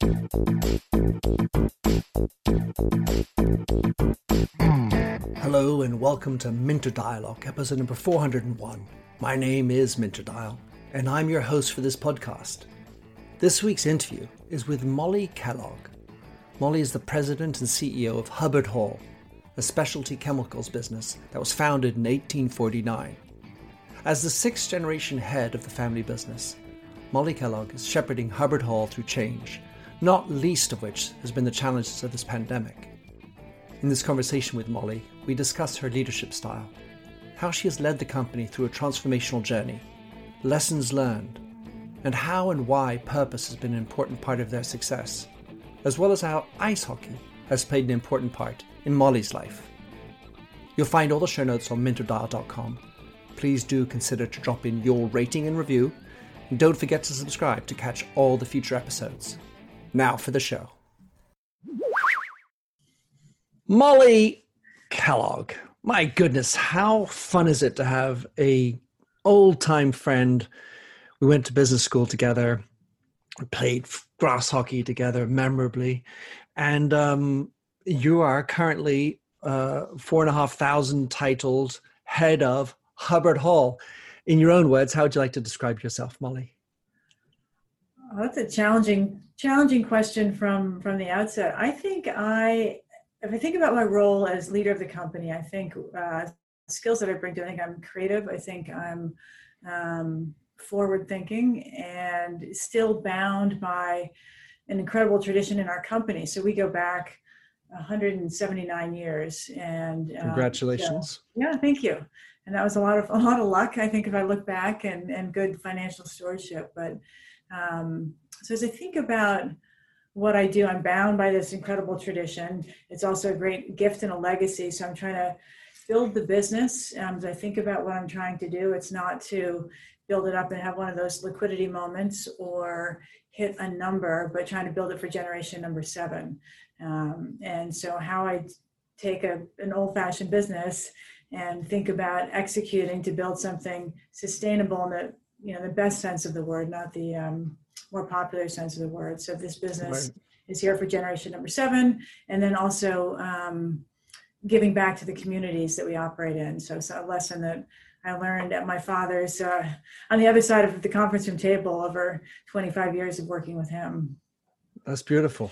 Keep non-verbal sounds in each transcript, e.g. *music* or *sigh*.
Hmm. Hello and welcome to Minter Dialogue, episode number 401. My name is Minter Dial, and I'm your host for this podcast. This week's interview is with Molly Kellogg. Molly is the president and CEO of Hubbard Hall, a specialty chemicals business that was founded in 1849. As the sixth generation head of the family business, Molly Kellogg is shepherding Hubbard Hall through change, not least of which has been the challenges of this pandemic. In this conversation with Molly, we discuss her leadership style, how she has led the company through a transformational journey, lessons learned, and how and why purpose has been an important part of their success, as well as how ice hockey has played an important part in Molly's life. You'll find all the show notes on minterdial.com. Please do consider to drop in your rating and review, and don't forget to subscribe to catch all the future episodes. Now for the show. Molly Kellogg. My goodness, how fun is it to have a old-time friend. We went to business school together. We played grass hockey together memorably. And um, you are currently uh, four and a half thousand titled head of Hubbard Hall. In your own words, how would you like to describe yourself, Molly? Well, that's a challenging, challenging question from from the outset. I think I, if I think about my role as leader of the company, I think uh, skills that I bring to. I think I'm creative. I think I'm um, forward thinking and still bound by an incredible tradition in our company. So we go back 179 years and um, congratulations. So, yeah, thank you. And that was a lot of a lot of luck, I think, if I look back, and and good financial stewardship. But um, so as I think about what I do, I'm bound by this incredible tradition. It's also a great gift and a legacy. So I'm trying to build the business. Um, as I think about what I'm trying to do, it's not to build it up and have one of those liquidity moments or hit a number, but trying to build it for generation number seven. Um, and so, how I take a, an old fashioned business and think about executing to build something sustainable and the you know the best sense of the word, not the um, more popular sense of the word. So this business right. is here for generation number seven, and then also um, giving back to the communities that we operate in. So, so a lesson that I learned at my father's uh, on the other side of the conference room table over 25 years of working with him. That's beautiful.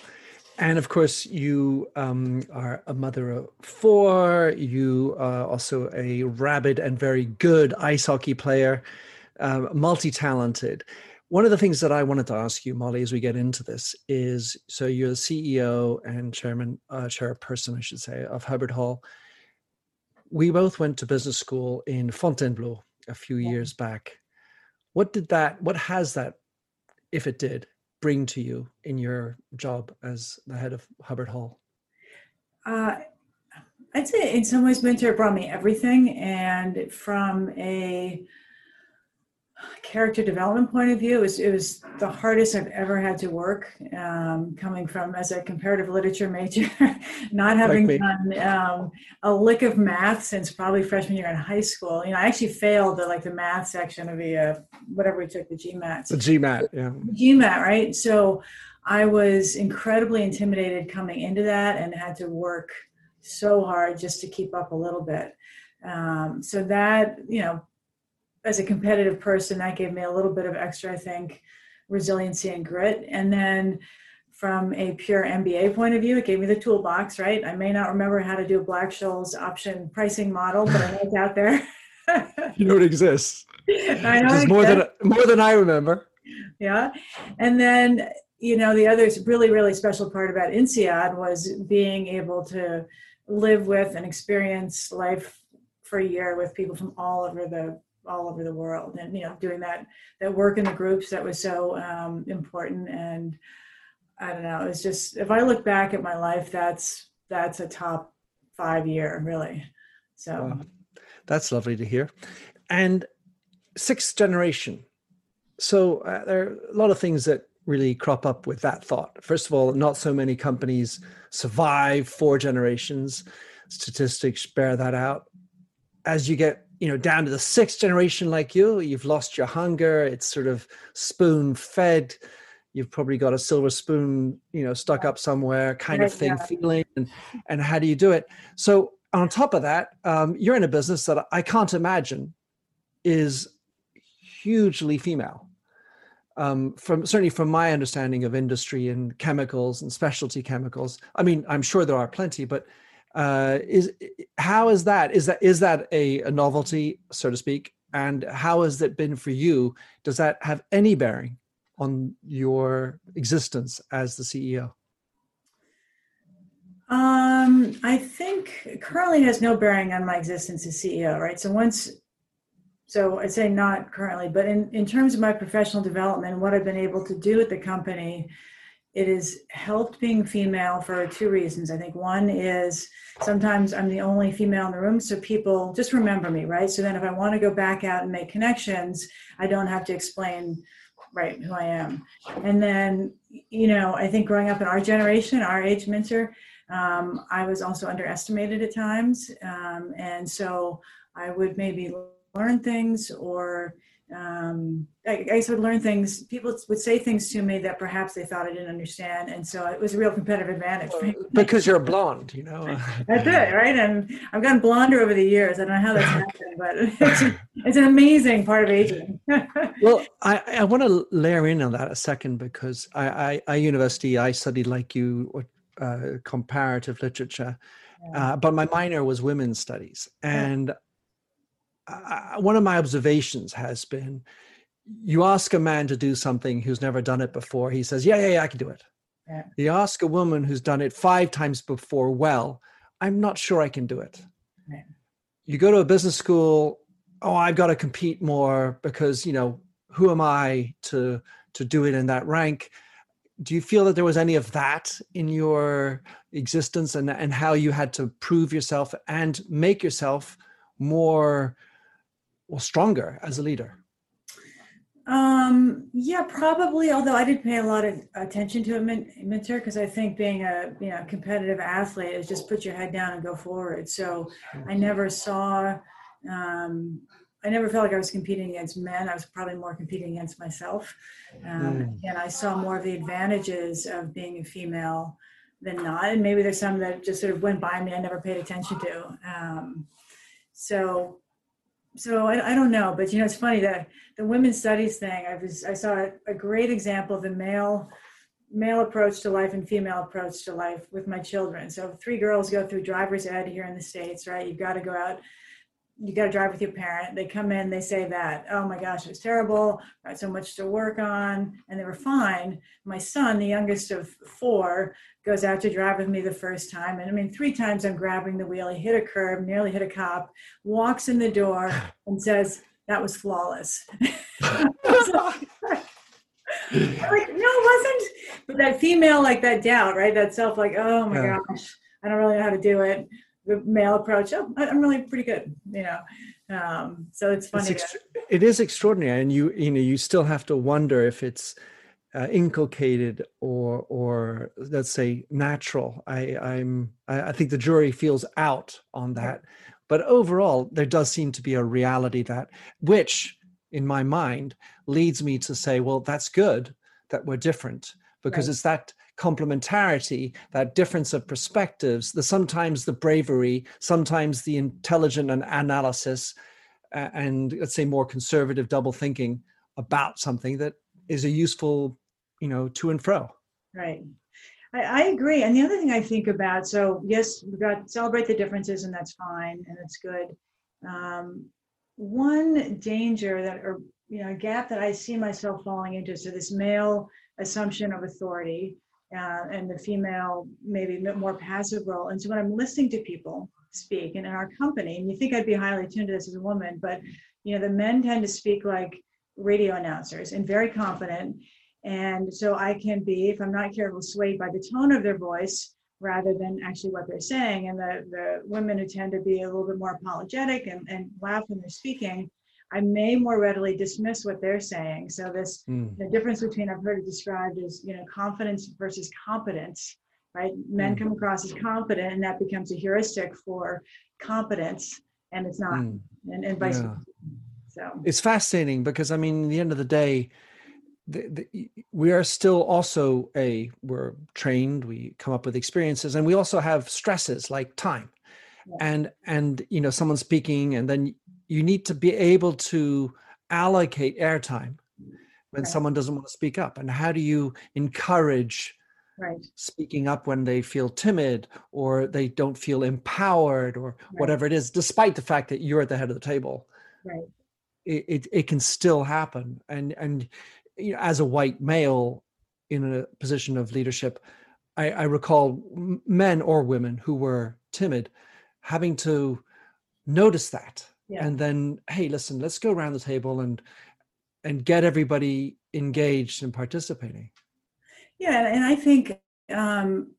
And of course, you um, are a mother of four. You are also a rabid and very good ice hockey player, uh, multi talented. One of the things that I wanted to ask you, Molly, as we get into this is so you're the CEO and chairman, uh, chairperson, I should say, of Hubbard Hall we both went to business school in Fontainebleau a few yeah. years back. What did that, what has that, if it did, bring to you in your job as the head of Hubbard Hall? Uh, I'd say in some ways, Minter brought me everything. And from a character development point of view, it was, it was the hardest I've ever had to work. Um, coming from as a comparative literature major, *laughs* not having like done um, a lick of math since probably freshman year in high school. You know, I actually failed the like the math section of the uh, whatever we took the GMAT. The GMAT, yeah. GMAT, right? So I was incredibly intimidated coming into that and had to work so hard just to keep up a little bit. Um, so that you know as a competitive person, that gave me a little bit of extra, I think, resiliency and grit. And then from a pure MBA point of view, it gave me the toolbox, right? I may not remember how to do a Black Scholes option pricing model, but I know it's out there. *laughs* you know it exists. I know it's more than more than I remember. Yeah. And then, you know, the other really, really special part about INSEAD was being able to live with and experience life for a year with people from all over the all over the world and you know doing that that work in the groups that was so um, important and i don't know it's just if i look back at my life that's that's a top five year really so. Wow. that's lovely to hear. And sixth generation. So uh, there are a lot of things that really crop up with that thought. First of all not so many companies survive four generations. Statistics bear that out. As you get you know down to the sixth generation like you you've lost your hunger it's sort of spoon fed you've probably got a silver spoon you know stuck up somewhere kind of thing yeah. feeling and and how do you do it? So on top of that um, you're in a business that i can't imagine is hugely female. Um, from certainly from my understanding of industry and chemicals and specialty chemicals i mean i'm sure there are plenty but uh, is how is that? Is that is that a, a novelty so to speak? And how has it been for you? Does that have any bearing on your existence as the ceo um, i think currently has no bearing on my existence as ceo right? So once so i'd say not currently but in, in terms of my professional development what i've been able to do at the company it has helped being female for two reasons. I think one is sometimes I'm the only female in the room, so people just remember me, right? So then if I want to go back out and make connections, I don't have to explain right who I am. And then, you know, I think growing up in our generation, our age Minter, um, I was also underestimated at times. Um, and so I would maybe learn things or um, I, I would learn things. People would say things to me that perhaps they thought I didn't understand, and so it was a real competitive advantage. because you're blonde, you know. *laughs* that's it, right? And I've gotten blonder over the years. I don't know how that's happened, but *laughs* it's, it's an amazing part of aging. *laughs* well, I, I want to layer in on that a second because I, I, I university I studied like you uh, comparative literature, uh, but my minor was women's studies, and. I, one of my observations has been you ask a man to do something who's never done it before, he says, Yeah, yeah, yeah, I can do it. Yeah. You ask a woman who's done it five times before, well, I'm not sure I can do it. Yeah. You go to a business school, oh, I've got to compete more because, you know, who am I to to do it in that rank? Do you feel that there was any of that in your existence and, and how you had to prove yourself and make yourself more well stronger as a leader? Um, yeah, probably. Although I didn't pay a lot of attention to it, Minter, because I think being a you know competitive athlete is just put your head down and go forward. So I never saw, um, I never felt like I was competing against men. I was probably more competing against myself, um, mm. and I saw more of the advantages of being a female than not. And maybe there's some that just sort of went by me. I never paid attention to. Um, so so I, I, don't know, but you know, it's funny that the women's studies thing. I was I saw a, a great example of the male male approach to life and female approach to life with my children. So three girls go through driver's ed here in the states, right? You've got to go out you got to drive with your parent. They come in, they say that, oh my gosh, it was terrible. I had so much to work on, and they were fine. My son, the youngest of four, goes out to drive with me the first time. And I mean, three times I'm grabbing the wheel. He hit a curb, nearly hit a cop, walks in the door *laughs* and says, that was flawless. *laughs* like, no, it wasn't. But that female, like that doubt, right? That self, like, oh my yeah. gosh, I don't really know how to do it the male approach oh i'm really pretty good you know? Um, so it's funny it's it is extraordinary and you you know you still have to wonder if it's uh, inculcated or or let's say natural. I i'm I, I think the jury feels out on that. But overall there does seem to be a reality that which in my mind leads me to say well that's good that we're different because right. it's that complementarity, that difference of perspectives, the sometimes the bravery, sometimes the intelligent and analysis, uh, and let's say more conservative double thinking about something that is a useful, you know, to and fro. Right. I, agree. And the other thing I think about, so yes, we've got celebrate the differences, and that's fine, and it's good. Um, one danger that, or you know, a gap that I see myself falling into, so this male assumption of authority uh, and the female maybe a bit more passive role. And so when I'm listening to people speak and in our company, and you think I'd be highly tuned to this as a woman, but you know, the men tend to speak like radio announcers and very confident. And so I can be, if I'm not careful, swayed by the tone of their voice rather than actually what they're saying. And the, the women who tend to be a little bit more apologetic and, and laugh when they're speaking I may more readily dismiss what they're saying. So this mm. the difference between I've heard it described as you know confidence versus competence, right? Men mm. come across as confident, and that becomes a heuristic for competence, and it's not, mm. and, and vice versa. So it's fascinating because I mean, at the end of the day, the, the, we are still also a we're trained we come up with experiences and we also have stresses like time yeah. and and you know someone speaking and then you need to be able to allocate airtime when right. someone doesn't want to speak up and how do you encourage right. speaking up when they feel timid or they don't feel empowered or right. whatever it is despite the fact that you're at the head of the table right it, it, it can still happen and and you know, as a white male in a position of leadership I, I recall men or women who were timid having to notice that yeah. and then hey listen let's go around the table and and get everybody engaged and participating yeah and i think um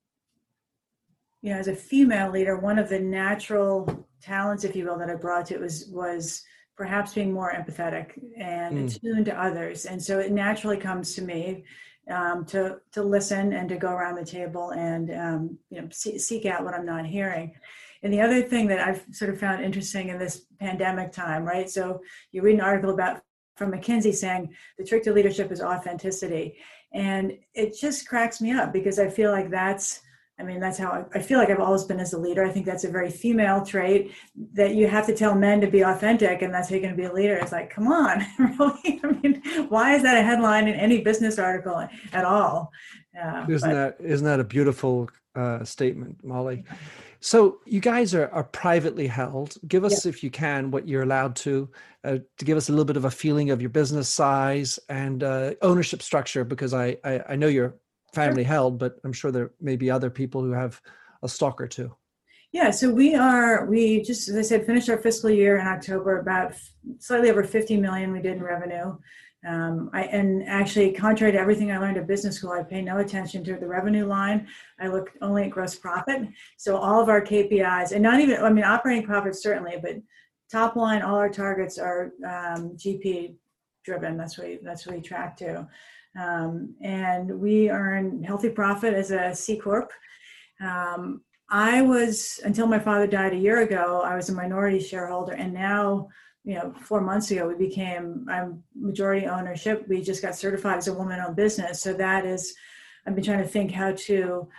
you know as a female leader one of the natural talents if you will that i brought to it was was perhaps being more empathetic and mm. attuned to others and so it naturally comes to me um, to to listen and to go around the table and um, you know see, seek out what i'm not hearing and the other thing that I've sort of found interesting in this pandemic time, right? So you read an article about from McKinsey saying the trick to leadership is authenticity. And it just cracks me up because I feel like that's, I mean, that's how I, I, feel like I've always been as a leader. I think that's a very female trait that you have to tell men to be authentic and that's how you're going to be a leader. It's like, come on, *laughs* really? I mean, why is that a headline in any business article at all? Uh, isn't but, that isn't that a beautiful uh, statement, Molly? So you guys are, are privately held. Give us, yeah. if you can, what you're allowed to, uh, to give us a little bit of a feeling of your business size and uh, ownership structure, because I, I, I know you're family held, but I'm sure there may be other people who have a stock or two. Yeah, so we are, we just, as I said, finished our fiscal year in October, about slightly over 50 million we did in revenue. Um, I, and actually, contrary to everything I learned at business school, I pay no attention to the revenue line. I look only at gross profit. So all of our KPIs, and not even, I mean, operating profits certainly, but top line, all our targets are um, GP driven. That's what we, that's what we track to. Um, and we earn healthy profit as a C corp. Um, I was until my father died a year ago. I was a minority shareholder, and now you know, four months ago, we became I'm majority ownership. We just got certified as a woman-owned business. So that is, I've been trying to think how to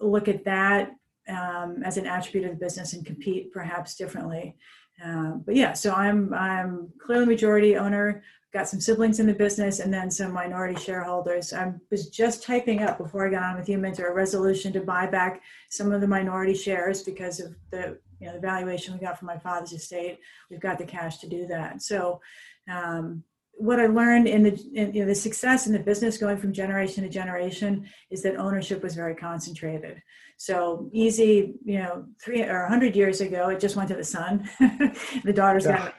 look at that um, as an attribute of the business and compete perhaps differently. Um, but yeah, so I'm I'm clearly majority owner. Got some siblings in the business and then some minority shareholders. I was just typing up before I got on with you, Minter, a resolution to buy back some of the minority shares because of the you know the valuation we got from my father's estate we've got the cash to do that. So um, what i learned in the in, you know, the success in the business going from generation to generation is that ownership was very concentrated. So easy you know three or 100 years ago it just went to the son *laughs* the daughters yeah. got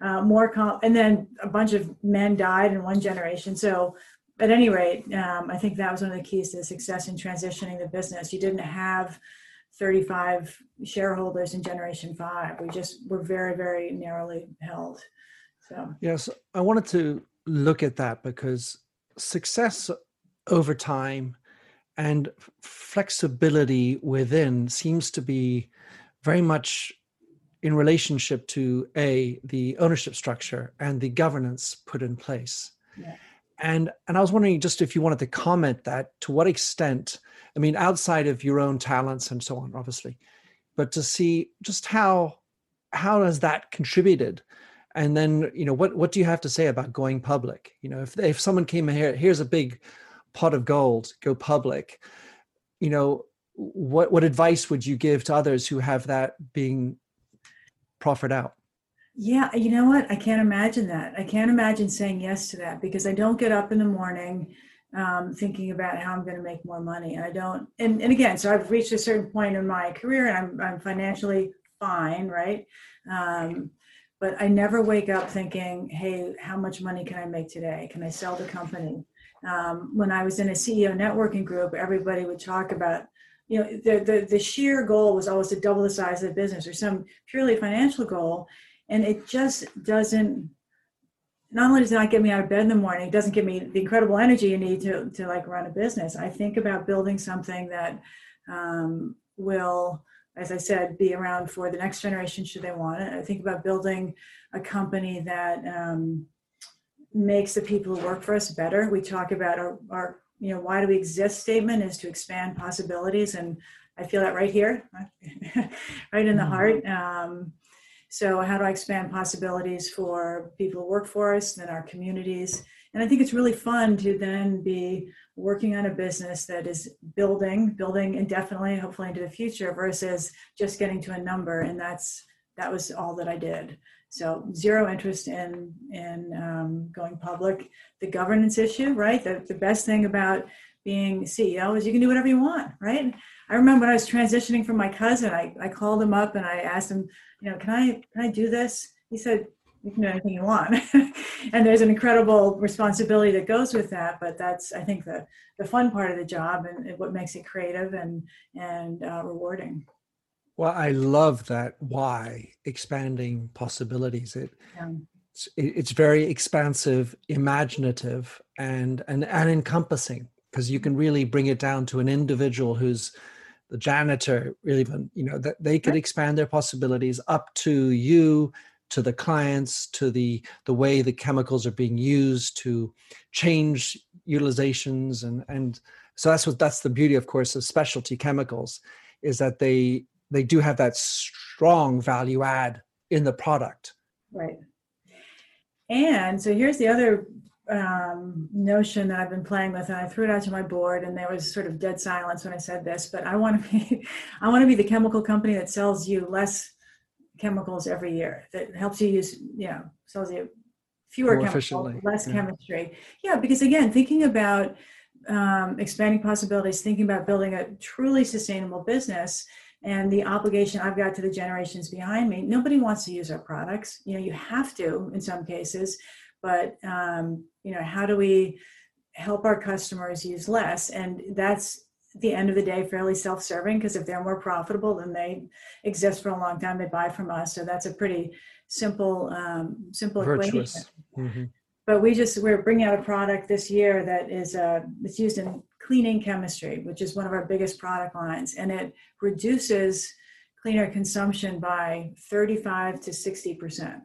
uh, more comp- and then a bunch of men died in one generation. So at any rate um, i think that was one of the keys to the success in transitioning the business. You didn't have 35 shareholders in Generation 5. We just were very, very narrowly held. So, yes, I wanted to look at that because success over time and flexibility within seems to be very much in relationship to a the ownership structure and the governance put in place yeah. And and i was wondering just if you wanted to comment that to what extent I mean, outside of your own talents and so on, obviously, but to see just how how has that contributed, and then you know what what do you have to say about going public? You know, if if someone came here, here's a big pot of gold, go public. You know, what what advice would you give to others who have that being proffered out? Yeah, you know what? I can't imagine that. I can't imagine saying yes to that because I don't get up in the morning um, thinking about how I'm going to make more money. And I don't, and, and again, so I've reached a certain point in my career and I'm, I'm financially fine, right? Um, but I never wake up thinking, hey, how much money can I make today? Can I sell the company? Um, when I was in a CEO networking group, everybody would talk about, you know, the, the, the sheer goal was always to double the size of the business or some purely financial goal. And it just doesn't not only does it not get me out of bed in the morning, it doesn't give me the incredible energy you need to, to like run a business. I think about building something that um, will, as I said, be around for the next generation should they want it. I think about building a company that um, makes the people who work for us better. We talk about our, our you know, why do we exist statement is to expand possibilities. And I feel that right here, *laughs* right in the mm-hmm. heart. Um, so how do I expand possibilities for people who work for us and our communities? And I think it's really fun to then be working on a business that is building, building indefinitely, hopefully into the future, versus just getting to a number. And that's that was all that I did. So zero interest in in um, going public. The governance issue, right? The the best thing about being CEO is you can do whatever you want, right? I remember when I was transitioning from my cousin, I, I called him up and I asked him, you know, can I can I do this? He said, you can do anything you want. *laughs* and there's an incredible responsibility that goes with that, but that's I think the the fun part of the job and what makes it creative and and uh, rewarding. Well, I love that why expanding possibilities. It yeah. it's, it's very expansive, imaginative, and and and encompassing because you can really bring it down to an individual who's the janitor, really, even you know that they could expand their possibilities up to you, to the clients, to the the way the chemicals are being used to change utilizations and and so that's what that's the beauty, of course, of specialty chemicals, is that they they do have that strong value add in the product. Right. And so here's the other um, notion that I've been playing with, and I threw it out to my board, and there was sort of dead silence when I said this. But I want to *laughs* be, I want to be the chemical company that sells you less chemicals every year, that helps you use, you know, sells you fewer More chemicals, less yeah. chemistry. Yeah, because again, thinking about um, expanding possibilities, thinking about building a truly sustainable business and the obligation I've got to the generations behind me. Nobody wants to use our products. You know, you have to in some cases, but um, you know, how do we help our customers use less? And that's the end of the day fairly self-serving because if they're more profitable, then they exist for a long time. They buy from us, so that's a pretty simple, um, simple Virtuous. equation. Mm-hmm. But we just we're bringing out a product this year that is uh, it's used in cleaning chemistry, which is one of our biggest product lines, and it reduces cleaner consumption by 35 to 60 percent,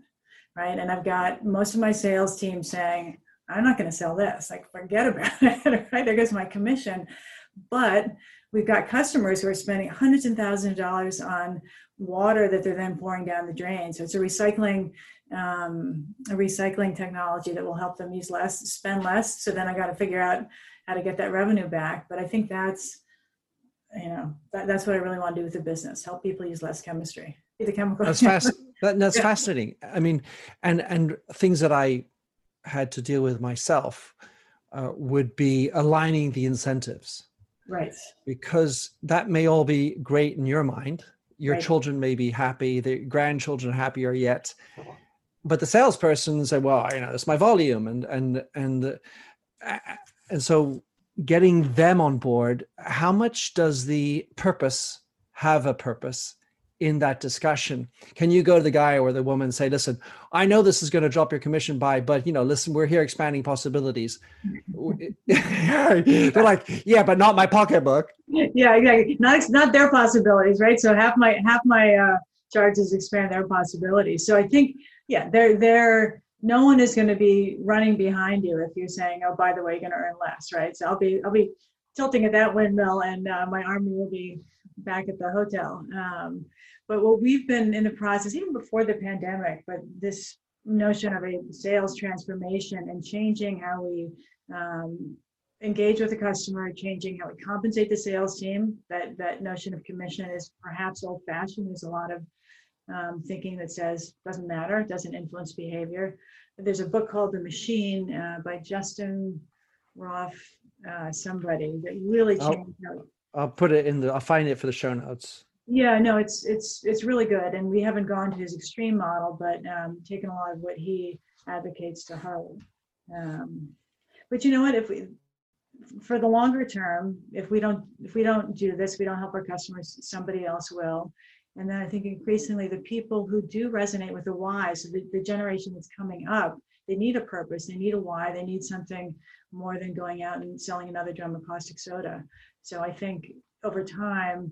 right? And I've got most of my sales team saying, "I'm not going to sell this. Like, forget about *laughs* it. right? There goes my commission." But we've got customers who are spending hundreds and thousands of dollars on water that they're then pouring down the drain. So it's a recycling um, a recycling technology that will help them use less, spend less. So then I got to figure out how to get that revenue back. But I think that's, you know, that, that's what I really want to do with the business: help people use less chemistry. The chemical. That's fast. *laughs* That, that's yeah. fascinating. I mean, and and things that I had to deal with myself uh, would be aligning the incentives. Right. Because that may all be great in your mind. Your right. children may be happy. The grandchildren are happier yet. But the salesperson say, "Well, you know, it's my volume," and and and uh, and so getting them on board how much does the purpose have a purpose in that discussion. Can you go to the guy or the woman and say listen i know this is going to drop your commission by but you know listen we're here expanding possibilities. *laughs* They're like yeah but not my pocketbook. Yeah exactly. Not not their possibilities right? So half my half my uh charges expand their possibilities. So i think yeah they're they're no one is going to be running behind you if you're saying, "Oh, by the way, you're going to earn less," right? So I'll be I'll be tilting at that windmill, and uh, my army will be back at the hotel. Um, but what we've been in the process, even before the pandemic, but this notion of a sales transformation and changing how we um, engage with the customer, changing how we compensate the sales team. That that notion of commission is perhaps old-fashioned. There's a lot of um, thinking that says doesn't matter, doesn't influence behavior. There's a book called The Machine uh, by Justin Roth, uh, somebody that really changed. I'll, I'll put it in the. I'll find it for the show notes. Yeah, no, it's it's it's really good, and we haven't gone to his extreme model, but um, taken a lot of what he advocates to heart. Um, but you know what? If we for the longer term, if we don't if we don't do this, we don't help our customers. Somebody else will. And then I think increasingly the people who do resonate with the why, so the, the generation that's coming up, they need a purpose, they need a why, they need something more than going out and selling another drum of caustic soda. So I think over time,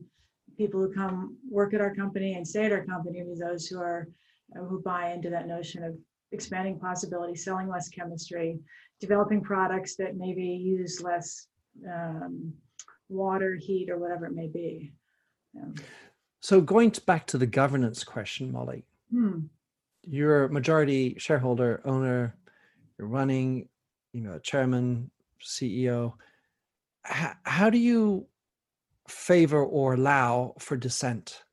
people who come work at our company and stay at our company will be those who are who buy into that notion of expanding possibilities, selling less chemistry, developing products that maybe use less um, water, heat, or whatever it may be. Yeah. So going back to the governance question, Molly, hmm. you're a majority shareholder, owner, you're running, you know, chairman, CEO. H- how do you favor or allow for dissent?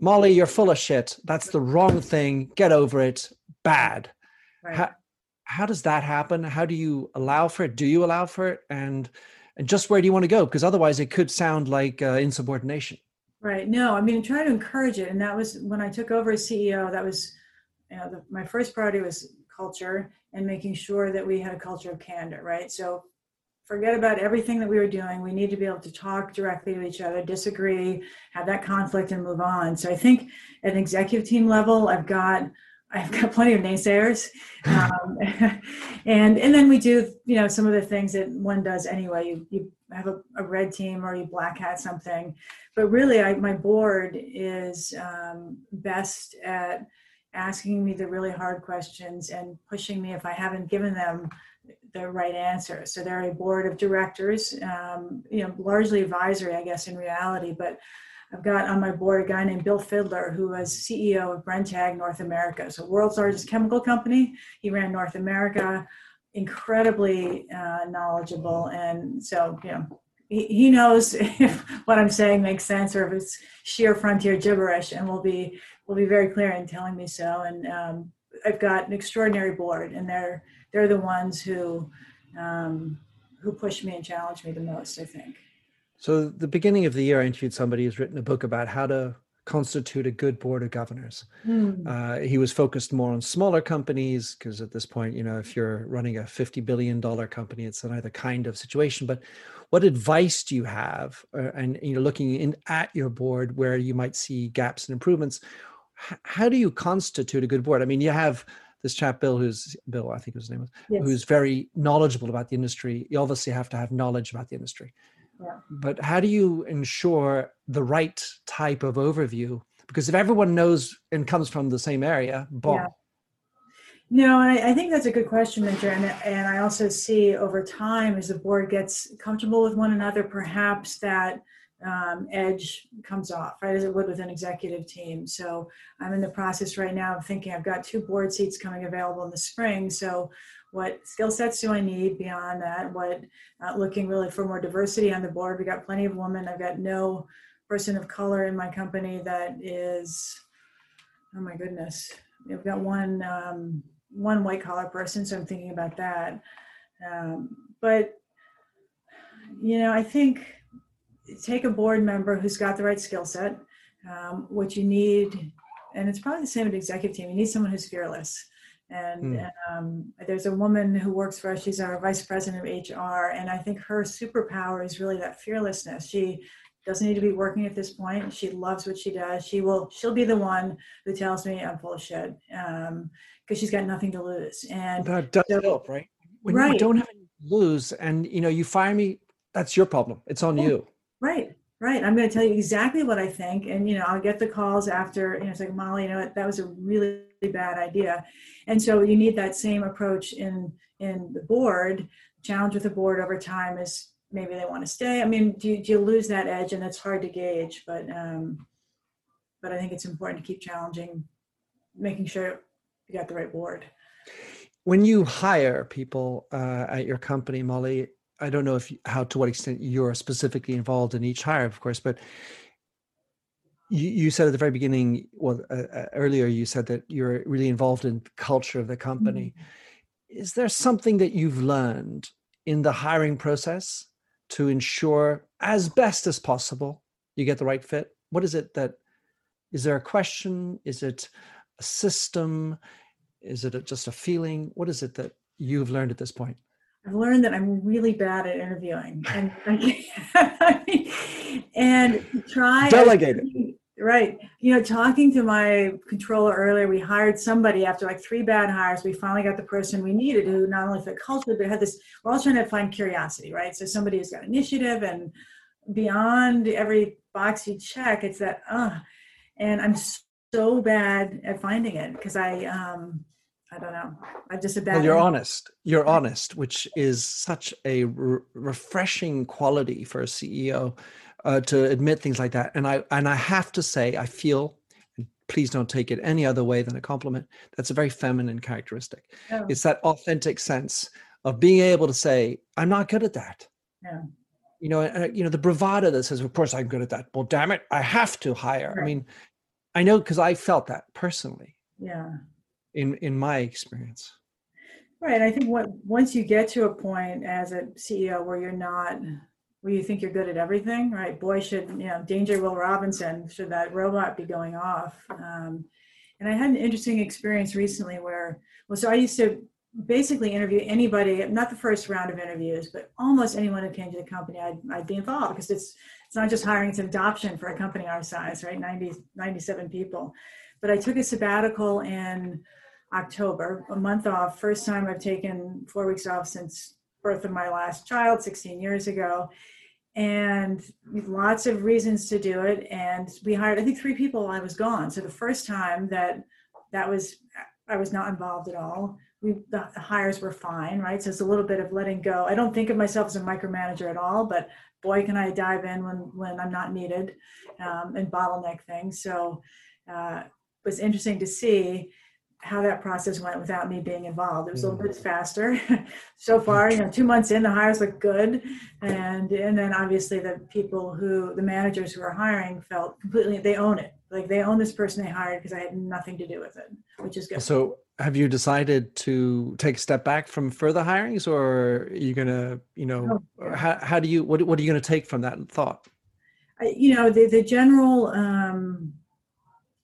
Molly, you're full of shit. That's the wrong thing. Get over it. Bad. Right. How, how does that happen? How do you allow for it? Do you allow for it? And and just where do you want to go? Because otherwise, it could sound like uh, insubordination. Right. No, I mean, try to encourage it. And that was when I took over as CEO. That was, you know, the, my first priority was culture and making sure that we had a culture of candor. Right. So forget about everything that we were doing. We need to be able to talk directly to each other, disagree, have that conflict, and move on. So I think at an executive team level, I've got I've got plenty of naysayers, *laughs* um, *laughs* and and then we do you know some of the things that one does anyway. You you have a, a red team or you black hat something, but really, I, my board is um, best at asking me the really hard questions and pushing me if I haven't given them the right answer. So they're a board of directors, um, you know, largely advisory, I guess, in reality. But I've got on my board a guy named Bill Fiddler, who was CEO of Brenntag North America, so world's largest chemical company. He ran North America, incredibly uh, knowledgeable, and so you know. He, he knows *laughs* if what I'm saying makes sense or if it's sheer frontier gibberish, and will be will be very clear in telling me so. And um, I've got an extraordinary board, and they're they're the ones who um, who push me and challenge me the most. I think. So the beginning of the year, I interviewed somebody who's written a book about how to constitute a good board of governors. Mm. Uh, he was focused more on smaller companies because at this point, you know, if you're running a fifty billion dollar company, it's another kind of situation. But what advice do you have? Uh, and you know, looking in at your board where you might see gaps and improvements, how do you constitute a good board? I mean, you have this chap Bill, who's Bill, I think his name was, yes. who's very knowledgeable about the industry. You obviously have to have knowledge about the industry. Yeah. But how do you ensure the right type of overview? Because if everyone knows and comes from the same area, boom. Yeah. No, I, I, think that's a good question, Minter. And, and I also see over time as the board gets comfortable with one another, perhaps that um, edge comes off, right, as it would with an executive team. So I'm in the process right now of thinking I've got two board seats coming available in the spring. So what skill sets do I need beyond that? What uh, looking really for more diversity on the board? We got plenty of women. I've got no person of color in my company that is. Oh my goodness, we've got one um, one white collar person, so I'm thinking about that. Um, but you know, I think take a board member who's got the right skill set. Um, what you need, and it's probably the same at executive team. You need someone who's fearless. And mm. um, there's a woman who works for us. She's our vice president of HR, and I think her superpower is really that fearlessness. She doesn't need to be working at this point. She loves what she does. She will. She'll be the one who tells me I'm full of shit because um, she's got nothing to lose. And that does so, help, right? When right. you don't have anything to lose, and you know you fire me, that's your problem. It's on you. Right. Right. I'm going to tell you exactly what I think. And, you know, I'll get the calls after, you know, it's like, Molly, you know, that was a really bad idea. And so you need that same approach in, in the board. Challenge with the board over time is maybe they want to stay. I mean, do you, do you lose that edge? And it's hard to gauge, but, um, but I think it's important to keep challenging, making sure you got the right board. When you hire people uh, at your company, Molly, I don't know if how to what extent you're specifically involved in each hire, of course, but you, you said at the very beginning, well, uh, uh earlier you said that you're really involved in culture of the company. Mm-hmm. Is there something that you've learned in the hiring process to ensure, as best as possible, you get the right fit? What is it that? Is there a question? Is it a system? Is it just a feeling? What is it that you've learned at this point? I've learned that I'm really bad at interviewing, and *laughs* and try delegate it. Right, you know, talking to my controller earlier, we hired somebody after like three bad hires. We finally got the person we needed who not only fit culture but had this. We're all trying to find curiosity, right? So somebody who's got initiative and beyond every box you check, it's that uh, and I'm so bad at finding it because I um I don't know. I just a bad. Well, you're honest. You're honest, which is such a re- refreshing quality for a CEO uh, to admit things like that. And I and I have to say, I feel, please don't take it any other way than a compliment. That's a very feminine characteristic. Oh. It's that authentic sense of being able to say, "I'm not good at that." Yeah. You know, uh, you know the bravado that says, "Of course I'm good at that." Well, damn it, I have to hire. Right. I mean, I know because I felt that personally. Yeah in in my experience. Right i think what once you get to a point as a ceo where you're not where you think you're good at everything right boy should you know danger will robinson should that robot be going off? Um, and i had an interesting experience recently where well so i used to basically interview anybody not the first round of interviews but almost anyone who came to the company i'd, I'd be involved because it's it's not just hiring it's adoption for a company our size right 90 97 people. But i took a sabbatical in October, a month off. First time I've taken four weeks off since birth of my last child 16 years ago. And lots of reasons to do it. And we hired, I think, three people while I was gone. So the first time that that was, I was not involved at all. We, the, the hires were fine, right? So it's a little bit of letting go. I don't think of myself as a micromanager at all, but boy, can I dive in when, when I'm not needed um, and bottleneck things. So uh, it was interesting to see how that process went without me being involved. It was a little bit mm. faster. *laughs* so far, you know, two months in, the hires look good, and and then obviously the people who the managers who are hiring felt completely they own it. Like they own this person they hired because I had nothing to do with it, which is good. So, have you decided to take a step back from further hirings, or are you gonna, you know, oh, how how do you what what are you gonna take from that thought? I, you know, the the general. um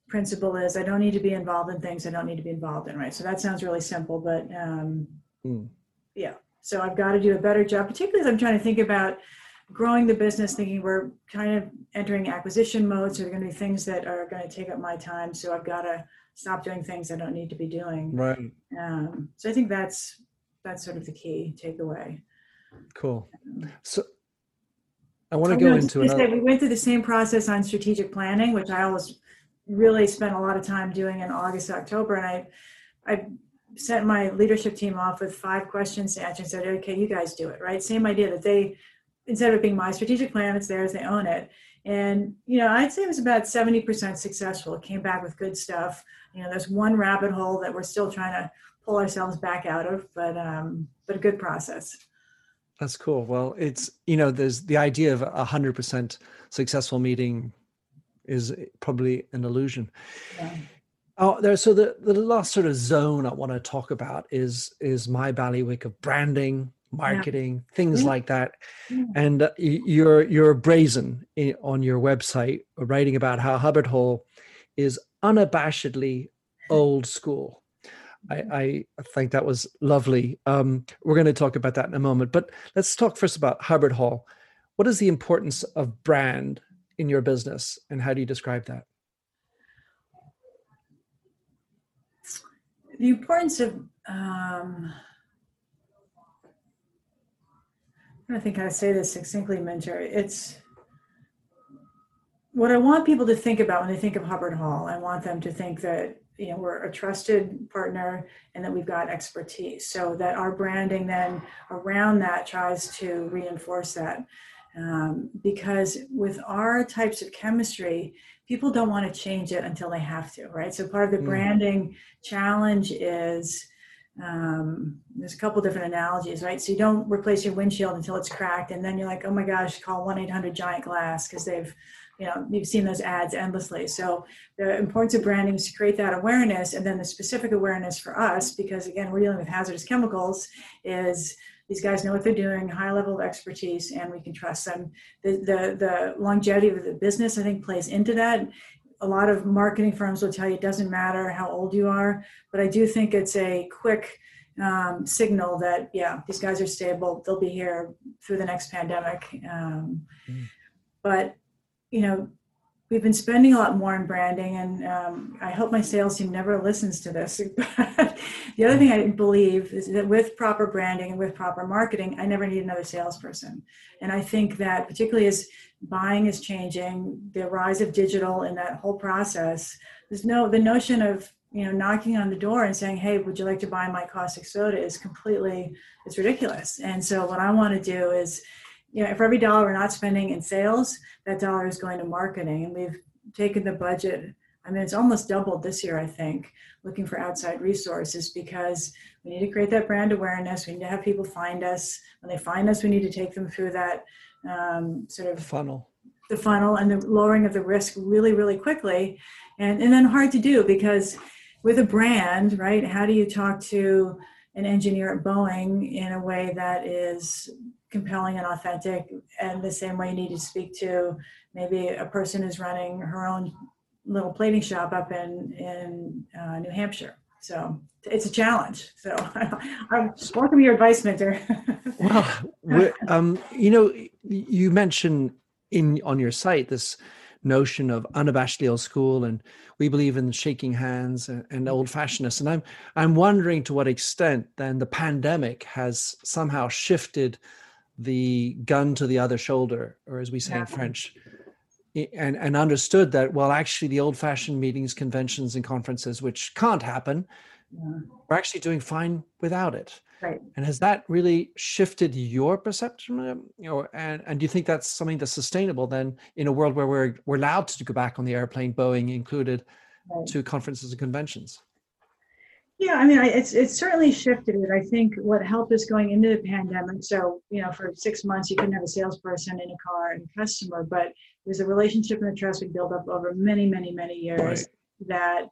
principle is I don't need to be involved in things I don't need to be involved in, right? So that sounds really simple, but um, mm. yeah. So I've got to do a better job, particularly as I'm trying to think about growing the business, thinking we're kind of entering acquisition mode. So there are going to be things that are going to take up my time. So I've got to stop doing things I don't need to be doing. Right. Um, so I think that's that's sort of the key takeaway. Cool. Um, so I want to go into another. we went through the same process on strategic planning, which I always really spent a lot of time doing in August, October, and I, I sent my leadership team off with five questions to answer and said, okay, you guys do it, right? Same idea that they, instead of it being my strategic plan, it's theirs, they own it. And, you know, I'd say it was about 70% successful. It came back with good stuff. You know, there's one rabbit hole that we're still trying to pull ourselves back out of, but, um, but a good process. That's cool. Well, it's, you know, there's the idea of a hundred percent successful meeting is probably an illusion. Yeah. Oh, there. So the, the last sort of zone I want to talk about is is my bailiwick of branding, marketing, yeah. things yeah. like that. And uh, you're you're brazen in, on your website, writing about how Hubbard Hall is unabashedly old school. I, mm-hmm. I, think that was lovely. Um, we're going to talk about that in a moment, but let's talk first about Hubbard Hall. What is the importance of brand in your business and how do you describe that the importance of um, I think I say this succinctly, Minter. It's what I want people to think about when they think of Hubbard Hall. I want them to think that you know we're a trusted partner and that we've got expertise. So that our branding then around that tries to reinforce that. Um, because with our types of chemistry, people don't want to change it until they have to, right? So part of the mm. branding challenge is um, there's a couple different analogies, right? So you don't replace your windshield until it's cracked, and then you're like, oh my gosh, call 1 800 Giant Glass because they've, you know, you've seen those ads endlessly. So the importance of branding is to create that awareness, and then the specific awareness for us, because again, we're dealing with hazardous chemicals, is these guys know what they're doing, high level of expertise, and we can trust them. The, the, the longevity of the business, I think, plays into that. A lot of marketing firms will tell you it doesn't matter how old you are, but I do think it's a quick um, signal that, yeah, these guys are stable. They'll be here through the next pandemic. Um, mm. But, you know, we've been spending a lot more in branding and um, i hope my sales team never listens to this *laughs* the other thing i believe is that with proper branding and with proper marketing i never need another salesperson. And i think that particularly as buying is changing the rise of digital and that whole process there's no the notion of you know knocking on the door and saying hey would you like to buy my caustic soda? is completely it's ridiculous. And so what i want to do is you know for every dollar we're not spending in sales that dollar is going to marketing. And we've taken the budget i mean it's almost doubled this year i think looking for outside resources because we need to create that brand awareness. We need to have people find us. When they find us we need to take them through that um, sort of funnel. The funnel and the lowering of the risk really really quickly. And and then hard to do because with a brand, right? How do you talk to an engineer at Boeing in a way that is compelling and authentic, and the same way you need to speak to maybe a person who's running her own little plating shop up in in uh, New Hampshire. So it's a challenge. So *laughs* I welcome your advice, mentor *laughs* well, um, you know, you mentioned in on your site this notion of unabashedly old school and we believe in shaking hands and, and old fashionedness and i'm i'm wondering to what extent then the pandemic has somehow shifted the gun to the other shoulder or as we say yeah. in french and and understood that well actually the old fashioned meetings conventions and conferences which can't happen yeah. we're actually doing fine without it Right. And has that really shifted your perception? You know, and, and do you think that's something that's sustainable then in a world where we're we're allowed to go back on the airplane, Boeing included, right. to conferences and conventions? Yeah, I mean, it's it's certainly shifted. I think what helped us going into the pandemic. So, you know, for six months, you couldn't have a salesperson in a car and a customer, but there's a relationship and a trust we built up over many, many, many years right. that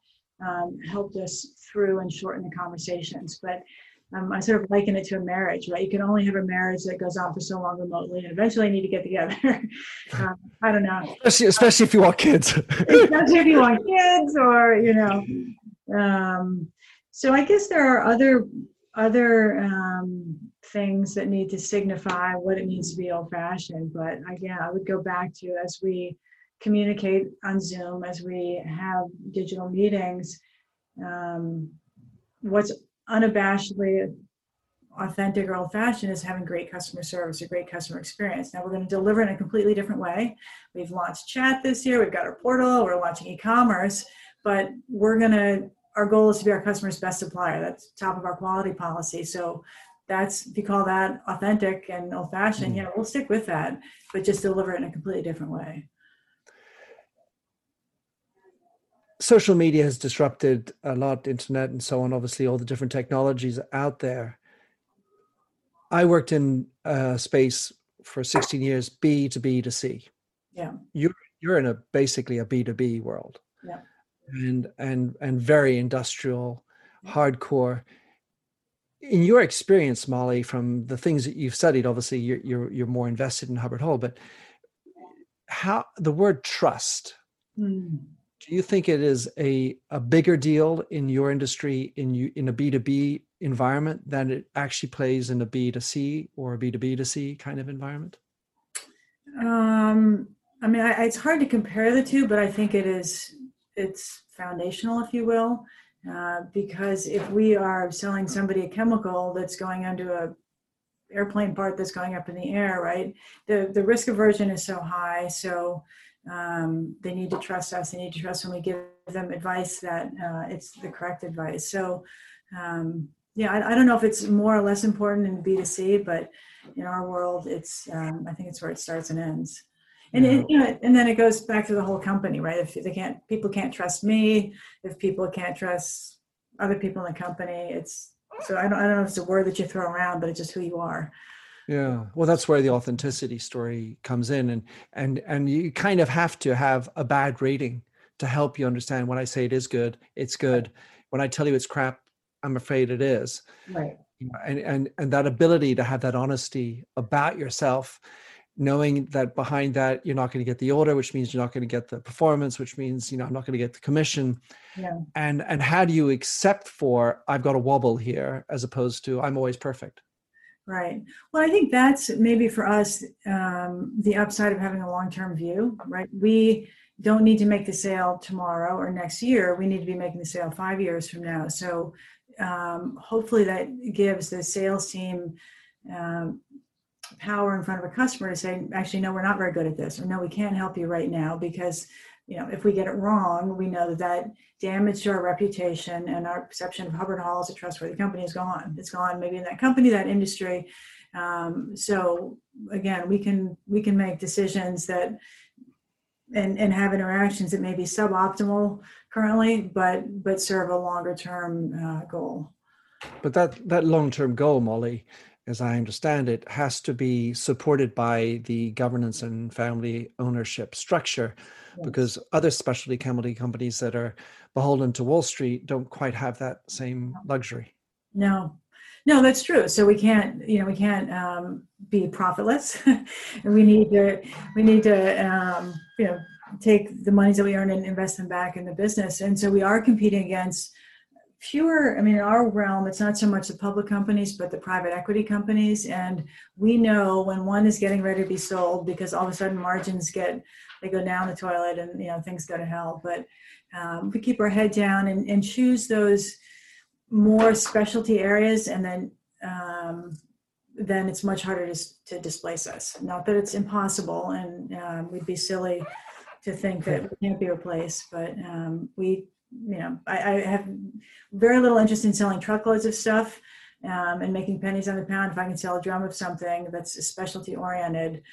um, helped us through and shorten the conversations. But um, I sort of liken it to a marriage, right? You can only have a marriage that goes on for so long remotely, and eventually you need to get together. *laughs* um, I don't know. Especially, especially if you want kids. especially if you want kids, or you know. Um, so I guess there are other other um, things that need to signify what it means to be old-fashioned. But again, I would go back to as we communicate on Zoom, as we have digital meetings. Um, what's unabashedly authentic or old fashioned is having great customer service, a great customer experience. Now we're going to deliver in a completely different way. We've launched chat this year, we've got our portal, we're launching e commerce, but we're going to, our goal is to be our customer's best supplier. That's top of our quality policy. So that's, if you call that authentic and old fashioned, mm. yeah, we'll stick with that, but just deliver it in a completely different way. social media has disrupted a lot, internet and so on, obviously, all the different technologies out there. I worked in a space for 16 years, B to B to C. Yeah. You're you're in a basically a B to B world. Yeah. And and and very industrial, hardcore. In your experience, Molly, from the things that you've studied, obviously you're you're, you're more invested in Hubbard Hall, but how the word trust. Mm do you think it is a, a bigger deal in your industry in you in a b2b environment than it actually plays in a b2c or a b2b to c kind of environment um i mean I, it's hard to compare the two but i think it is it's foundational if you will uh, because if we are selling somebody a chemical that's going onto a airplane part that's going up in the air right the the risk aversion is so high so um, they need to trust us. They need to trust when we give them advice that uh, it's the correct advice. So, um, yeah, I, I, don't know if it's more or less important in B2C, but in our world, it's um, I think it's where it starts and ends. And it, you know, and then it goes back to the whole company, right? If they can't, people can't trust me. If people can't trust other people in the company, it's so I don't, I don't know if it's a word that you throw around, but it's just who you are. Yeah. Well that's where the authenticity story comes in. And and and you kind of have to have a bad rating to help you understand when i say it is good it's good. When i tell you it's crap i'm afraid it is. Right. And and and that ability to have that honesty about yourself knowing that behind that you're not going to get the order which means you're not going to get the performance which means you know i'm not going to get the commission yeah. and and how do you accept for i've got a wobble here as opposed to i'm always perfect Right. Well, I think that's maybe for us um, the upside of having a long term view, right? We don't need to make the sale tomorrow or next year. We need to be making the sale five years from now. So um, hopefully that gives the sales team um, power in front of a customer to say, actually, no, we're not very good at this, or no, we can't help you right now because you know, if we get it wrong, we know that that damage to our reputation and our perception of Hubbard Hall as a trustworthy company is gone. It's gone maybe in that company, that industry. Um, so again, we can we can make decisions that and and have interactions that may be suboptimal currently, but but serve a longer term uh, goal. But that that long term goal, Molly, as I understand it, has to be supported by the governance and family ownership structure yes. because other specialty chemical companies that are beholden to Wall Street don't quite have that same luxury. No, no, that's true. So we can't, you know, we can't um, be profitless. And *laughs* we need to, we need to, um, you know, take the monies that we earn and invest them back in the business. And so we are competing against fewer i mean in our realm it's not so much the public companies but the private equity companies. And we know when one is getting ready to be sold because all of a sudden margins get they go down the toilet and you know things go to hell. But um, we keep our head down and, and choose those more specialty areas and then um, then it's much harder to, to displace us. Not that it's impossible and um, we'd be silly to think that we can't be replaced but um, we you know, I, I, have very little interest in selling truckloads of stuff um, and making pennies on the pound. If I can sell a drum of something that's specialty oriented,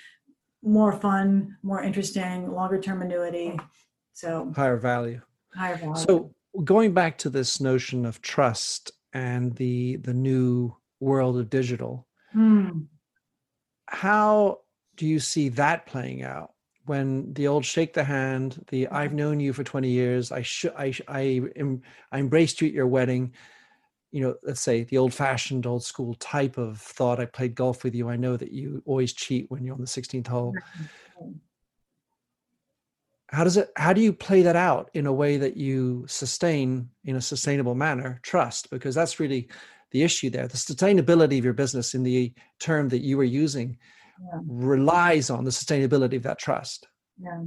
more fun, more interesting, longer term annuity. So higher value. Higher value. So going back to this notion of trust and the the new world of digital, hmm. how do you see that playing out? When the old shake the hand, the I've mm-hmm. known you for 20 years, I should I I, I embraced you at your wedding, you know, let's say the old fashioned old school type of thought. I played golf with you. I know that you always cheat when you're on the 16th hole. How does it how do you play that out in a way that you sustain in a sustainable manner trust? Because that's really the issue there. The sustainability of your business in the term that you were using yeah. relies on the sustainability of that trust. Yeah.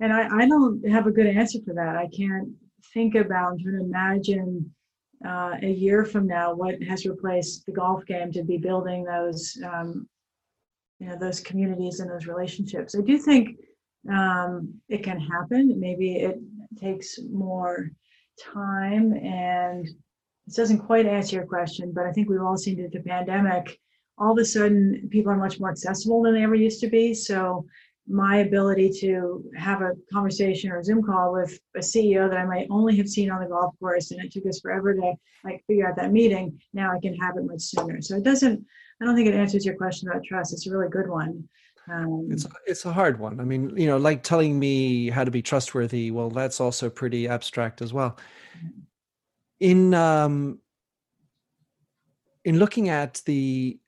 And I, I don't have a good answer for that. I can't think about, to imagine uh, a year from now what has replaced the golf game to be building those, um, you know, those communities and those relationships. I do think um, it can happen. Maybe it takes more time and this doesn't quite answer your question, but I think we've all seen through the pandemic all of a sudden people are much more accessible than they ever used to be. So my ability to have a conversation or a Zoom call with a CEO that I might only have seen on the golf course and it took us forever to like figure out that meeting, now I can have it much sooner. So it doesn't, I don't think it answers your question about trust. It's a really good one. Um, it's it's a hard one. I mean, you know, like telling me how to be trustworthy. Well, that's also pretty abstract as well. In um, in looking at the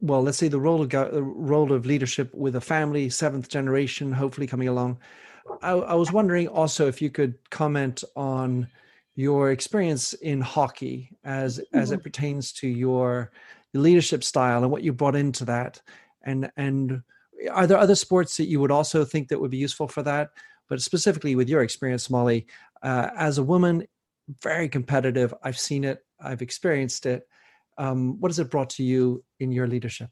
well, let's say the role of the role of leadership with a family, seventh generation, hopefully coming along. I, I, was wondering also if you could comment on your experience in hockey as mm-hmm. as it mm-hmm. pertains to your leadership style and what you brought into that, and and are there other sports that you would also think that would be useful for that? But specifically with your experience, Molly, uh, as a woman, very competitive. I've seen it. I've experienced it um, what has it brought to you in your leadership?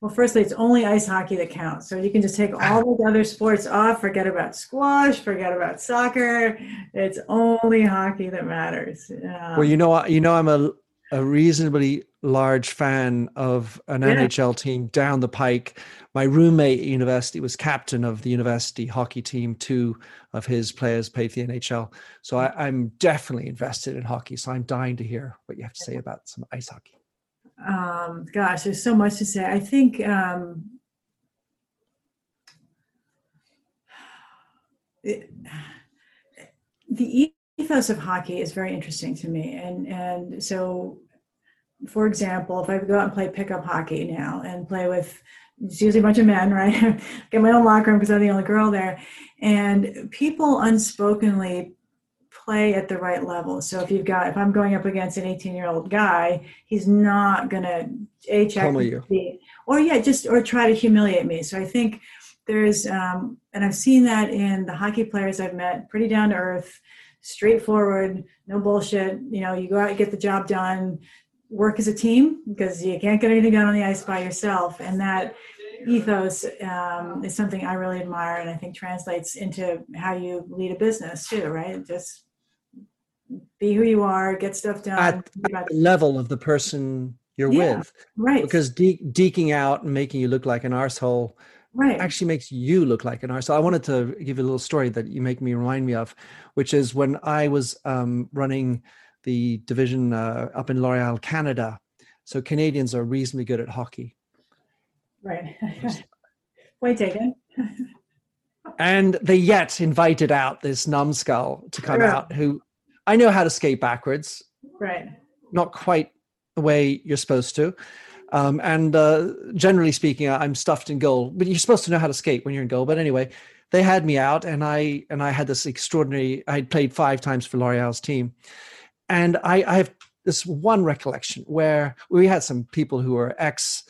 Well, firstly, it's only ice hockey that counts. So you can just take all the other sports off, forget about squash, forget about soccer. It's only hockey that matters. Um, well, you know, you know, I'm a a reasonably large fan of an yeah. NHL team down the pike. My roommate at university was captain of the university hockey team. Two of his players played for the NHL. So I, am definitely invested in hockey. So I'm dying to hear what you have to say about some ice hockey um, gosh, there's so much to say. I think um, it, the ethos of hockey is very interesting to me, and and so, for example, if I go out and play pickup hockey now and play with it's usually a bunch of men, *laughs* right? Get my own locker room because I'm the only girl there, and people unspokenly play at the right level. So if you've got, if I'm going up against an 18 year old guy, he's not going to a check me, or yeah, just or try to humiliate me. So I think there's, um, and I've seen that in the hockey players I've met, pretty down to earth, straightforward, no bullshit. You know, you go out, get the job done, work as a team because you can't get anything done on the ice by yourself, and that ethos um, is something I really admire, and I think translates into how you lead a business too. Right? Just be who you are, get stuff done at, at the level of the person you're yeah, with, right? Because de- deking out and making you look like an arsehole right. actually makes you look like an arsehole. I wanted to give you a little story that you make me remind me of, which is when I was um, running the division uh, up in L'Oreal, Canada. So Canadians are reasonably good at hockey. Right. *laughs* Point taken. *laughs* and they yet invited out this numbskull to come yeah. out who I know how to skate backwards. Right. Not quite the way you're supposed to. Um, and uh, generally speaking, I'm stuffed in goal. But you're supposed to know how to skate when you're in goal. But anyway, they had me out, and I and I had this extraordinary. I had played five times for L'Oreal's team, and I, I have this one recollection where we had some people who were ex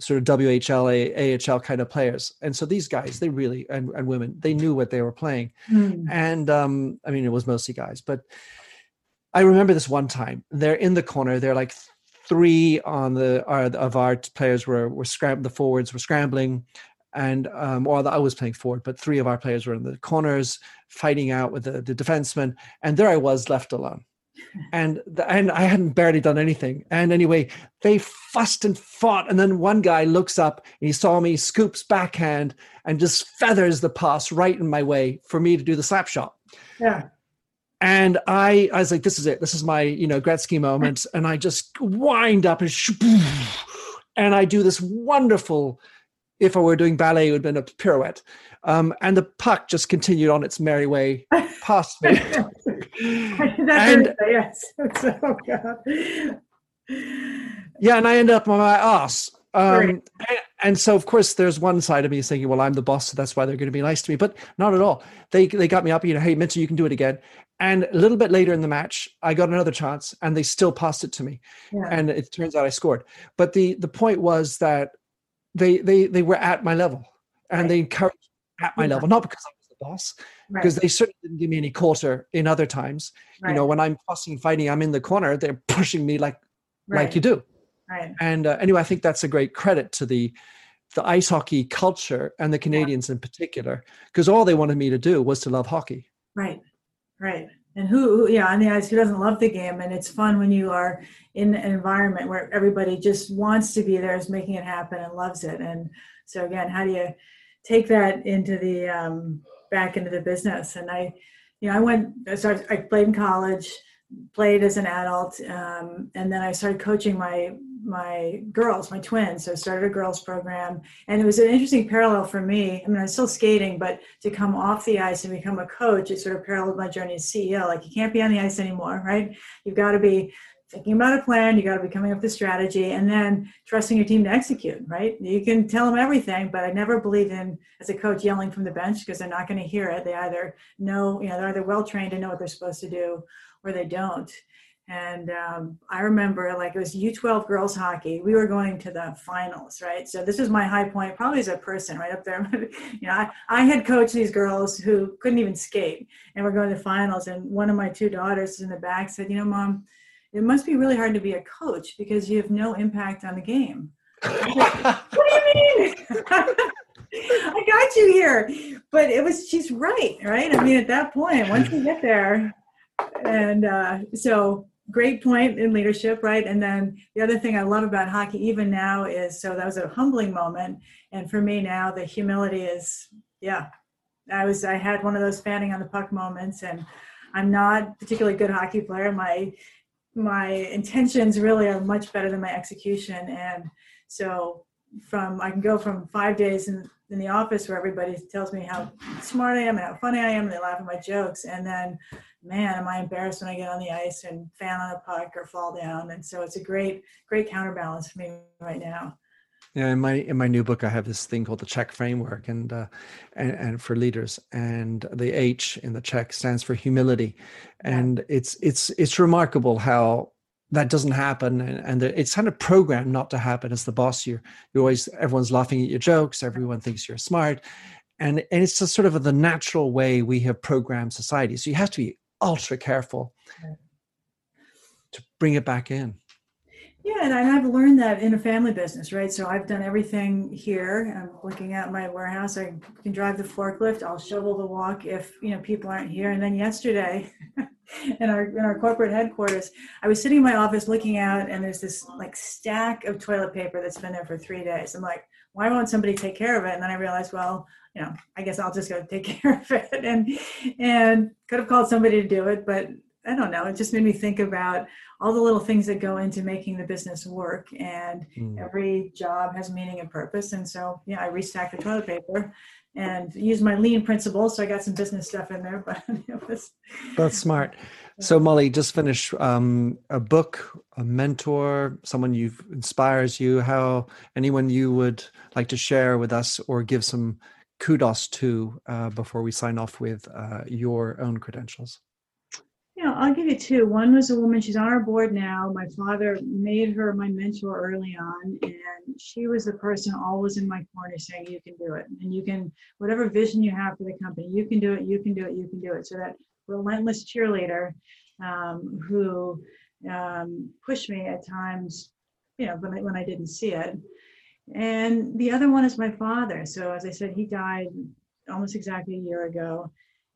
sort of WHL, AHL kind of players. And so these guys, they really, and, and women, they knew what they were playing. Mm. And um, I mean, it was mostly guys, but I remember this one time they're in the corner. They're like three on the, of our players were, were scrambling, the forwards were scrambling and um, or I was playing forward, but three of our players were in the corners fighting out with the, the defensemen, and there I was left alone and the, and I hadn't barely done anything. And anyway, they fussed and fought, and then one guy looks up and he saw me, scoops backhand, and just feathers the pass right in my way for me to do the slap shot. Yeah. And I, I was like, this is it. This is my, you know, Gretzky moment. And I just wind up and, and I do this wonderful, if I were doing ballet, it would have been a pirouette. Um, and the puck just continued on its merry way *laughs* past me. *laughs* *laughs* and, yes. *laughs* oh, God. Yeah, and I end up on my ass. Um, and, and, so, of course, there's one side of me thinking, well, I'm the boss, so that's why they're going to be nice to me. But not at all. They they got me up, you know, hey, Minter, you can do it again. And a little bit later in the match, I got another chance, and they still passed it to me. Yeah. And it turns out I scored. But the the point was that they they they were at my level, and right. they encouraged at my yeah. level, not because I was the boss, right. because they certainly didn't give me any quarter in other times. Right. You know, when I'm fussing fighting, I'm in the corner, they're *laughs* pushing me like like you do. Right. And uh, anyway, I think that's a great credit to the the ice hockey culture and the Canadians yeah. in particular, because all they wanted me to do was to love hockey. Right, right. And who, who, yeah, on the ice, who doesn't love the game? And it's fun when you are in an environment where everybody just wants to be there, is making it happen, and loves it. And so again, how do you take that into the um, back into the business. And I, you know, I went, so I, played in college, played as an adult, um, and then I started coaching my my girls, my twins. So I started a girls program, and it was an interesting parallel for me. I mean, I was still skating, but to come off the ice and become a coach, it sort of paralleled my journey as CEO. Like you can't be on the ice anymore, right? You've got to be thinking about a plan you got to be coming up with a strategy and then trusting your team to execute right? You can tell them everything but i never believe in as a coach yelling from the bench because they're not going to hear it. They either know you know they're either well trained and know what they're supposed to do or they don't. And um, i remember like it was u12 girls hockey. We were going to the finals right? So this was my high point probably as a person right up there. *laughs* You know I, I had coached these girls who couldn't even skate and we're going to the finals and one of my two daughters in the back said you know mom it must be really hard to be a coach because you have no impact on the game. *laughs* what do you mean? *laughs* I got you here. But it was, she's right, right? I mean, at that point, once you get there, and uh, so great point in leadership, right? And then the other thing I love about hockey, even now, is so that was a humbling moment. And for me now, the humility is, yeah, I was, I had one of those fanning on the puck moments, and I'm not particularly good hockey player. My my intentions really are much better than my execution. And so from i can go from five days in, in the office where everybody tells me how smart i am and how funny i am and they laugh at my jokes. And then man am i embarrassed when i get on the ice and fan on a puck or fall down. And so it's a great great counterbalance for me right now yeah, in my in my new book, I have this thing called the CHEK framework, and uh, and, and for leaders, and the H in the CHEK stands for humility, and it's it's it's remarkable how that doesn't happen, and, and it's kind of programmed not to happen. As the boss, you you always everyone's laughing at your jokes, everyone thinks you're smart, and and it's just sort of the natural way we have programmed society. So you have to be ultra careful to bring it back in. Yeah, and I've learned that in a family business, right? So I've done everything here. I'm looking at my warehouse. I can drive the forklift. I'll shovel the walk if you know people aren't here. And then yesterday, *laughs* in our in our corporate headquarters, I was sitting in my office looking out, and there's this like stack of toilet paper that's been there for three days. I'm like, why won't somebody take care of it? And then I realized, well, you know, I guess I'll just go take *laughs* care of it, and and could have called somebody to do it, but I don't know. It just made me think about all the little things that go into making the business work, and mm. every job has meaning and purpose. And so, yeah, I restacked the toilet paper and used my lean principles. So I got some business stuff in there, *laughs* but it was that's smart. So Molly, just finish um, a book, a mentor, someone you inspires you. How anyone you would like to share with us or give some kudos to uh, before we sign off with uh, your own credentials. Yeah, I'll give you two. One was a woman, she's on our board now. My father made her my mentor early on, and she was the person always in my corner saying, You can do it. And you can, whatever vision you have for the company, you can do it, you can do it, you can do it. So that relentless cheerleader um, who um, pushed me at times, you know, when I, when I didn't see it. And the other one is my father. So, as I said, he died almost exactly a year ago.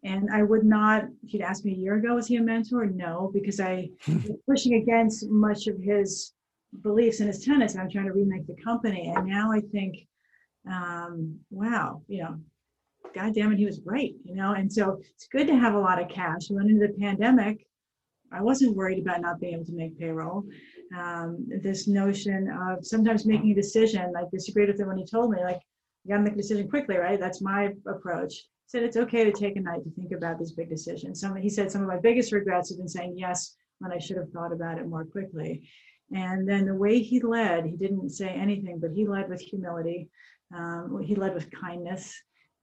And I would not, if you'd asked me a year ago, was he a mentor? No, because I was pushing against much of his beliefs and his tenets. And I'm trying to remake the company. And now I think, um, wow, you know, God damn it, he was right, you know? And so it's good to have a lot of cash. We went into the pandemic. I wasn't worried about not being able to make payroll. Um, this notion of sometimes making a decision, I disagreed with him when he told me, like, you got to make a decision quickly, right? That's my approach said it's okay to take a night to think about these big decisions. Some, he said some of my biggest regrets have been saying yes when I should have thought about it more quickly. And then the way he led, he didn't say anything, but he led with humility. Um, he led with kindness.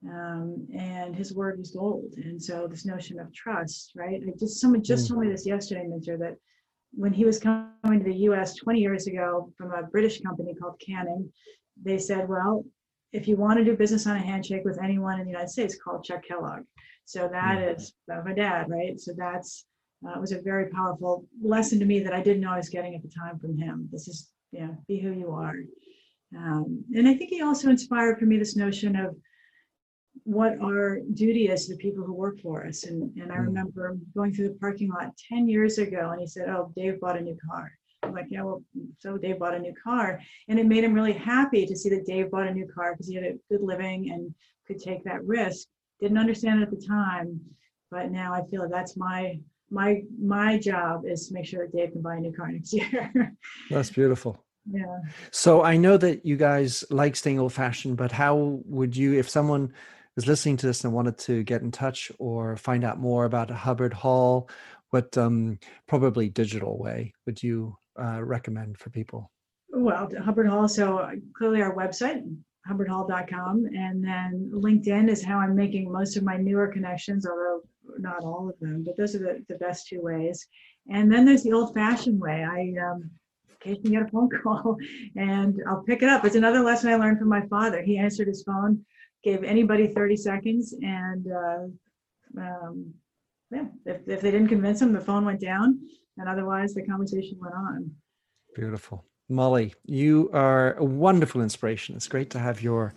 Um, and his word was gold. And so this notion of trust, right? I just someone just told me this yesterday, Minter, that when he was coming to the U.S. 20 years ago from a British company called Canning, they said, "Well, if you want to do business on a handshake with anyone in the United States, call Chuck Kellogg. So that mm-hmm. is my dad, right? So that's uh, was a very powerful lesson to me that I didn't know I was getting at the time from him. This is, yeah, be who you are. Um, and I think he also inspired for me this notion of what our duty is to the people who work for us. And, and I mm. remember going through the parking lot 10 years ago and he said, Oh, Dave bought a new car. I'm like, yeah, well, so Dave bought a new car. And it made him really happy to see that Dave bought a new car because he had a good living and could take that risk. Didn't understand it at the time, but now I feel that's my my my job is to make sure that Dave can buy a new car next *laughs* year. that's beautiful. Yeah. So I know that you guys like staying old fashioned, but how would you, if someone is listening to this and wanted to get in touch or find out more about Hubbard Hall, what um, probably digital way would you uh, recommend for people? Well, Hubbard Hall. So uh, clearly our website, hubbardhall.com, and then LinkedIn is how I'm making most of my newer connections, although not all of them, but those are the, the best two ways. And then there's the old fashioned way. I um, occasionally get a phone *laughs* call and I'll pick it up. It's another lesson I learned from my father. He answered his phone, gave anybody 30 seconds, and uh, um, yeah, if, if they didn't convince him, the phone went down and otherwise the conversation went on. Beautiful. Molly, you are a wonderful inspiration. It's great to have your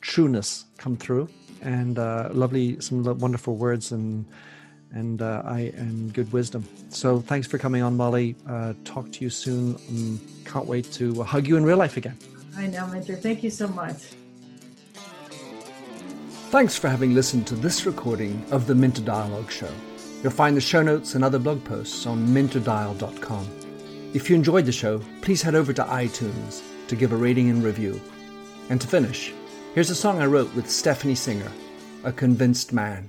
trueness come through and uh, lovely, some wonderful words and and uh, I and good wisdom. So thanks for coming on, Molly. Uh, talk to you soon. Um, can't wait to hug you in real life again. I know, Minter. Thank you so much. Thanks for having listened to this recording of the Minter Dialogue Show. You'll find the show notes and other blog posts on minterdial.com. If you enjoyed the show, please head over to iTunes to give a rating and review. And to finish, here's a song I wrote with Stephanie Singer, A Convinced Man.